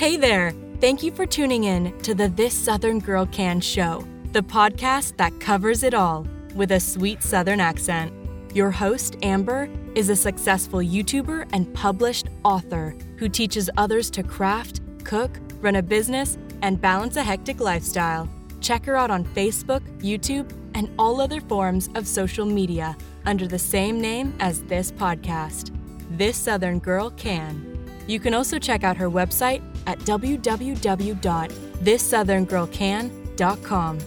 Hey there! Thank you for tuning in to the This Southern Girl Can show, the podcast that covers it all with a sweet Southern accent. Your host, Amber, is a successful YouTuber and published author who teaches others to craft, cook, run a business, and balance a hectic lifestyle. Check her out on Facebook, YouTube, and all other forms of social media under the same name as this podcast. This Southern Girl Can. You can also check out her website at www.thissoutherngirlcan.com.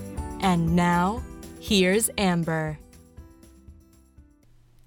And now, here's Amber.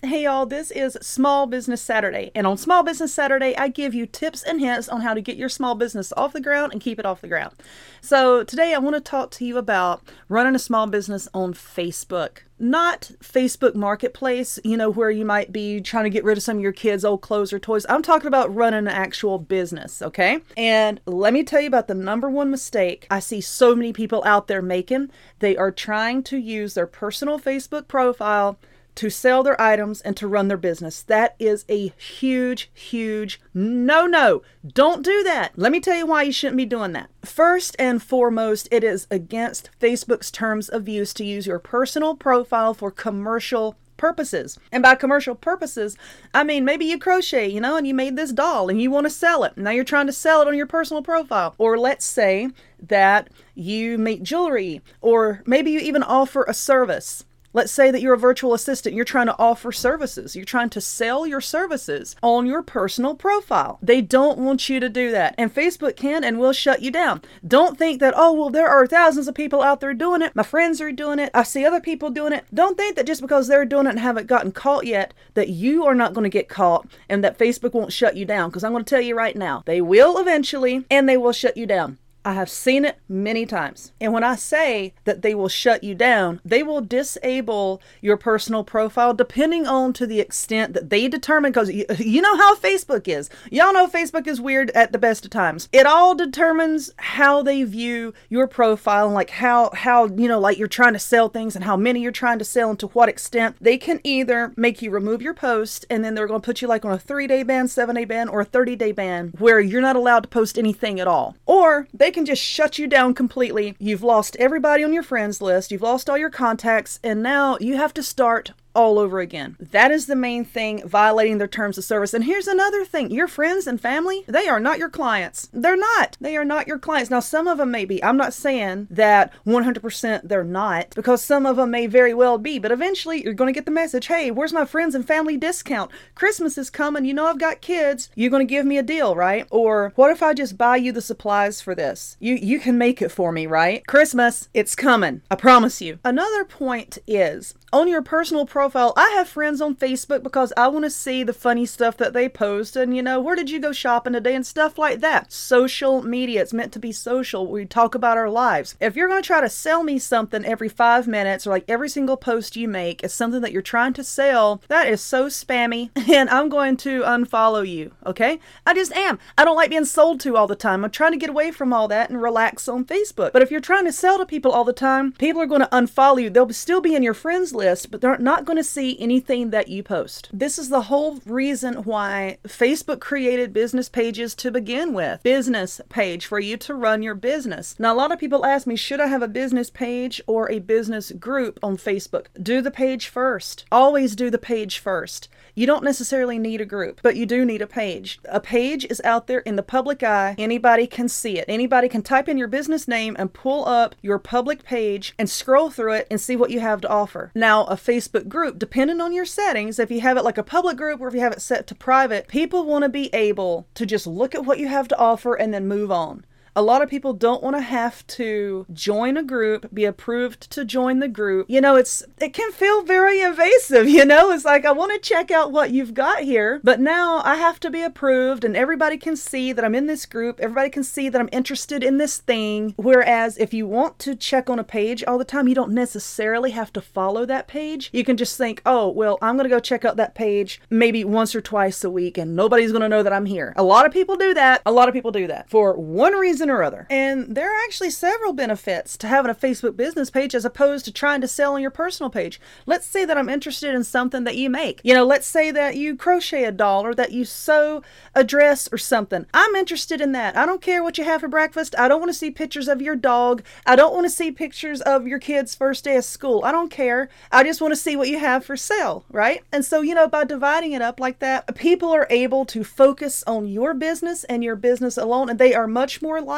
Hey y'all, this is Small Business Saturday, and on Small Business Saturday, I give you tips and hints on how to get your small business off the ground and keep it off the ground. So, today I want to talk to you about running a small business on Facebook. Not Facebook Marketplace, you know, where you might be trying to get rid of some of your kids' old clothes or toys. I'm talking about running an actual business, okay? And let me tell you about the number one mistake I see so many people out there making. They are trying to use their personal Facebook profile to sell their items and to run their business. That is a huge, huge no no. Don't do that. Let me tell you why you shouldn't be doing that. First and foremost, it is against Facebook's terms of use to use your personal profile for commercial purposes. And by commercial purposes, I mean maybe you crochet, you know, and you made this doll and you want to sell it. Now you're trying to sell it on your personal profile. Or let's say that you make jewelry, or maybe you even offer a service. Let's say that you're a virtual assistant, you're trying to offer services, you're trying to sell your services on your personal profile. They don't want you to do that. And Facebook can and will shut you down. Don't think that, oh, well, there are thousands of people out there doing it. My friends are doing it. I see other people doing it. Don't think that just because they're doing it and haven't gotten caught yet, that you are not going to get caught and that Facebook won't shut you down. Because I'm going to tell you right now, they will eventually and they will shut you down. I have seen it many times. And when I say that they will shut you down, they will disable your personal profile depending on to the extent that they determine you, you know how Facebook is. Y'all know Facebook is weird at the best of times. It all determines how they view your profile and like how how you know like you're trying to sell things and how many you're trying to sell and to what extent. They can either make you remove your post and then they're going to put you like on a 3-day ban, 7-day ban or a 30-day ban where you're not allowed to post anything at all. Or they can just shut you down completely. You've lost everybody on your friends list, you've lost all your contacts, and now you have to start all over again. That is the main thing violating their terms of service. And here's another thing your friends and family, they are not your clients. They're not. They are not your clients. Now, some of them may be. I'm not saying that 100% they're not, because some of them may very well be. But eventually, you're going to get the message hey, where's my friends and family discount? Christmas is coming. You know, I've got kids. You're going to give me a deal, right? Or what if I just buy you the supplies for this? You, you can make it for me, right? Christmas, it's coming. I promise you. Another point is on your personal profile, I have friends on Facebook because I want to see the funny stuff that they post and, you know, where did you go shopping today and stuff like that. Social media, it's meant to be social. We talk about our lives. If you're going to try to sell me something every five minutes or like every single post you make is something that you're trying to sell, that is so spammy and I'm going to unfollow you, okay? I just am. I don't like being sold to all the time. I'm trying to get away from all that and relax on Facebook. But if you're trying to sell to people all the time, people are going to unfollow you. They'll still be in your friends list, but they're not going to see anything that you post. This is the whole reason why Facebook created business pages to begin with. Business page for you to run your business. Now, a lot of people ask me, should I have a business page or a business group on Facebook? Do the page first. Always do the page first. You don't necessarily need a group, but you do need a page. A page is out there in the public eye. Anybody can see it. Anybody can type in your business name and pull up your public page and scroll through it and see what you have to offer. Now, a Facebook group, depending on your settings, if you have it like a public group or if you have it set to private, people want to be able to just look at what you have to offer and then move on. A lot of people don't want to have to join a group, be approved to join the group. You know, it's it can feel very invasive, you know? It's like I want to check out what you've got here, but now I have to be approved and everybody can see that I'm in this group. Everybody can see that I'm interested in this thing. Whereas if you want to check on a page all the time, you don't necessarily have to follow that page. You can just think, "Oh, well, I'm going to go check out that page maybe once or twice a week and nobody's going to know that I'm here." A lot of people do that. A lot of people do that for one reason reason or other. And there are actually several benefits to having a Facebook business page as opposed to trying to sell on your personal page. Let's say that I'm interested in something that you make. You know, let's say that you crochet a doll or that you sew a dress or something. I'm interested in that. I don't care what you have for breakfast. I don't want to see pictures of your dog. I don't want to see pictures of your kid's first day of school. I don't care. I just want to see what you have for sale, right? And so, you know, by dividing it up like that, people are able to focus on your business and your business alone, and they are much more likely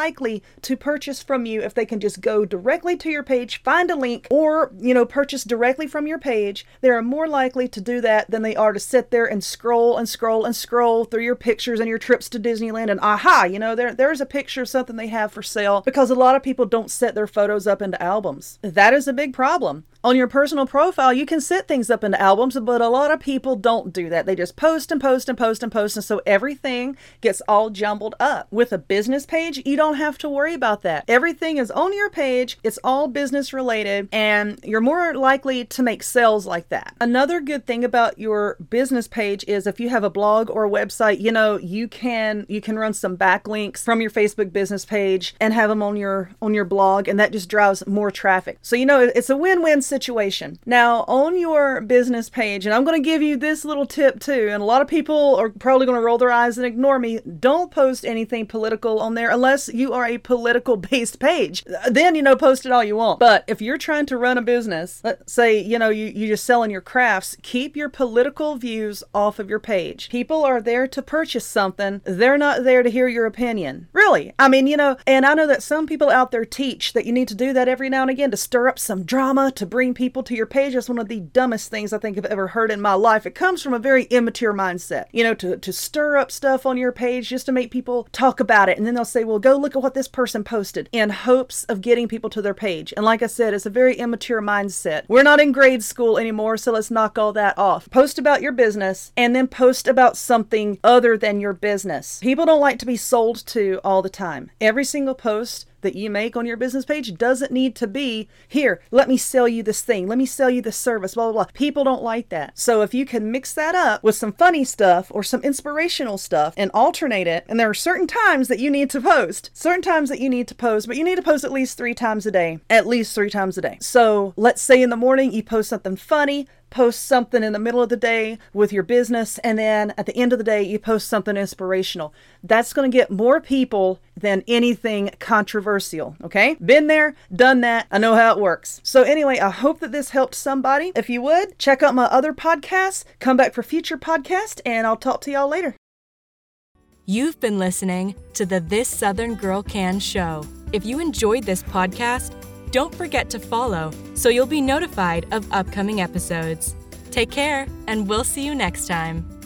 to purchase from you if they can just go directly to your page, find a link, or, you know, purchase directly from your page. They are more likely to do that than they are to sit there and scroll and scroll and scroll through your pictures and your trips to Disneyland and aha, you know, there there's a picture of something they have for sale because a lot of people don't set their photos up into albums. That is a big problem on your personal profile, you can set things up into albums, but a lot of people don't do that. They just post and post and post and post, and so everything gets all jumbled up. With a business page, you don't have to worry about that. Everything is on your page, it's all business related, and you're more likely to make sales like that. Another good thing about your business page is if you have a blog or a website, you know, you can you can run some backlinks from your Facebook business page and have them on your on your blog, and that just drives more traffic. So you know, it's a win-win situation. Now, on your business page, and I'm going to give you this little tip too, and a lot of people are probably going to roll their eyes and ignore me. Don't post anything political on there unless you are a political based page. Then, you know, post it all you want. But if you're trying to run a business, let's say, you know, you, you're just selling your crafts, keep your political views off of your page. People are there to purchase something, they're not there to hear your opinion. Really. I mean, you know, and I know that some people out there teach that you need to do that every now and again to stir up some drama, to bring people to your page. That's one of the dumbest things I think I've ever heard in my life. It comes from a very immature mindset, you know, to, to stir up stuff on your page just to make people talk about it. And then they'll say, well, go look at what this person posted in hopes of getting people to their page. And like I said, it's a very immature mindset. We're not in grade school anymore, so let's knock all that off. Post about your business and then post about something other than your business. People don't like to be sold to all the time. Every single post that you make on your business page doesn't need to be here, let me sell you this thing, let me sell you this service, blah, blah, blah. People don't like that. So if you can mix that up with some funny stuff or some inspirational stuff and alternate it, and there are certain times that you need to post, certain times that you need to post, but you need to post at least three times a day, at least three times a day. So let's say in the morning you post something funny, post something in the middle of the day with your business, and then at the end of the day, you post something inspirational. That's going to get more people than anything controversial. Okay? Been there, done that. I know how it works. So, anyway, I hope that this helped somebody. If you would, check out my other podcasts, come back for future podcasts, and I'll talk to y'all later. You've been listening to the This Southern Girl Can show. If you enjoyed this podcast, don't forget to follow so you'll be notified of upcoming episodes. Take care, and we'll see you next time.